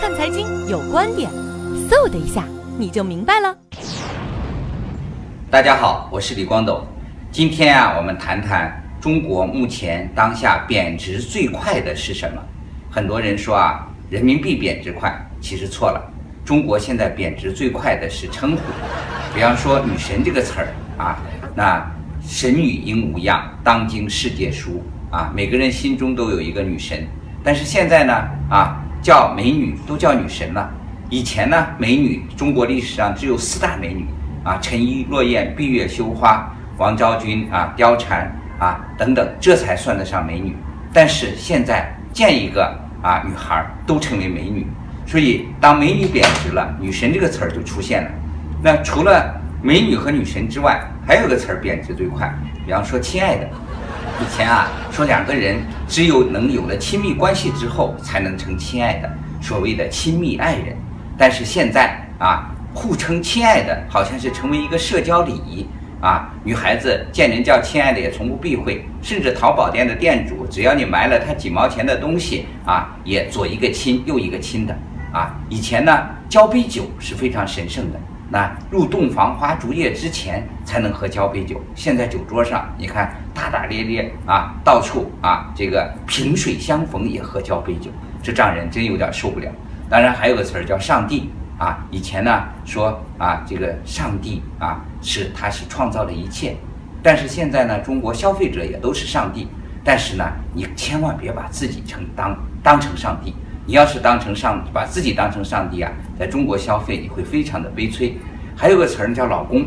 看财经有观点，嗖的一下你就明白了。大家好，我是李光斗。今天啊，我们谈谈中国目前当下贬值最快的是什么？很多人说啊，人民币贬值快，其实错了。中国现在贬值最快的是称呼，比方说“女神”这个词儿啊，那神女应无恙，当今世界书啊，每个人心中都有一个女神。但是现在呢，啊。叫美女都叫女神了。以前呢，美女中国历史上只有四大美女啊，陈祎、落雁、闭月羞花、王昭君啊、貂蝉啊等等，这才算得上美女。但是现在见一个啊女孩都称为美女，所以当美女贬值了，女神这个词儿就出现了。那除了美女和女神之外，还有个词儿贬值最快，比方说亲爱的。以前啊，说两个人只有能有了亲密关系之后，才能成亲爱的，所谓的亲密爱人。但是现在啊，互称亲爱的，好像是成为一个社交礼仪啊。女孩子见人叫亲爱的也从不避讳，甚至淘宝店的店主，只要你买了他几毛钱的东西啊，也左一个亲，右一个亲的啊。以前呢，交杯酒是非常神圣的。那入洞房花烛夜之前才能喝交杯酒。现在酒桌上，你看大大咧咧啊，到处啊，这个萍水相逢也喝交杯酒，这让人真有点受不了。当然还有个词儿叫上帝啊，以前呢说啊，这个上帝啊是他是创造了一切，但是现在呢，中国消费者也都是上帝，但是呢，你千万别把自己成当当成上帝。你要是当成上把自己当成上帝啊，在中国消费你会非常的悲催。还有个词儿叫老公，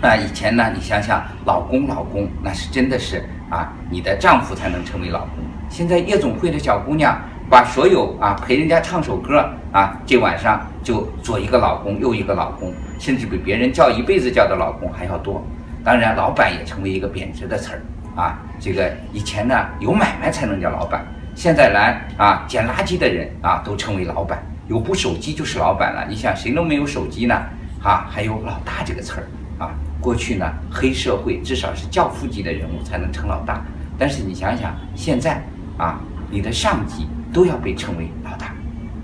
啊，以前呢，你想想，老公老公那是真的是啊，你的丈夫才能成为老公。现在夜总会的小姑娘把所有啊陪人家唱首歌啊，这晚上就左一个老公右一个老公，甚至比别人叫一辈子叫的老公还要多。当然，老板也成为一个贬值的词儿啊。这个以前呢，有买卖才能叫老板。现在来啊，捡垃圾的人啊，都称为老板，有部手机就是老板了。你想，谁都没有手机呢？啊，还有老大这个词儿。过去呢，黑社会至少是教父级的人物才能称老大，但是你想想，现在啊，你的上级都要被称为老大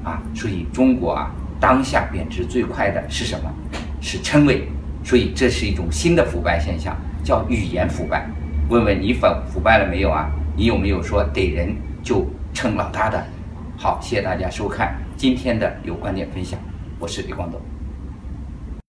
啊。所以中国啊，当下贬值最快的是什么？是称谓。所以这是一种新的腐败现象，叫语言腐败。问问你腐腐败了没有啊？你有没有说逮人？就称老大的，好，谢谢大家收看今天的有观点分享，我是李光斗。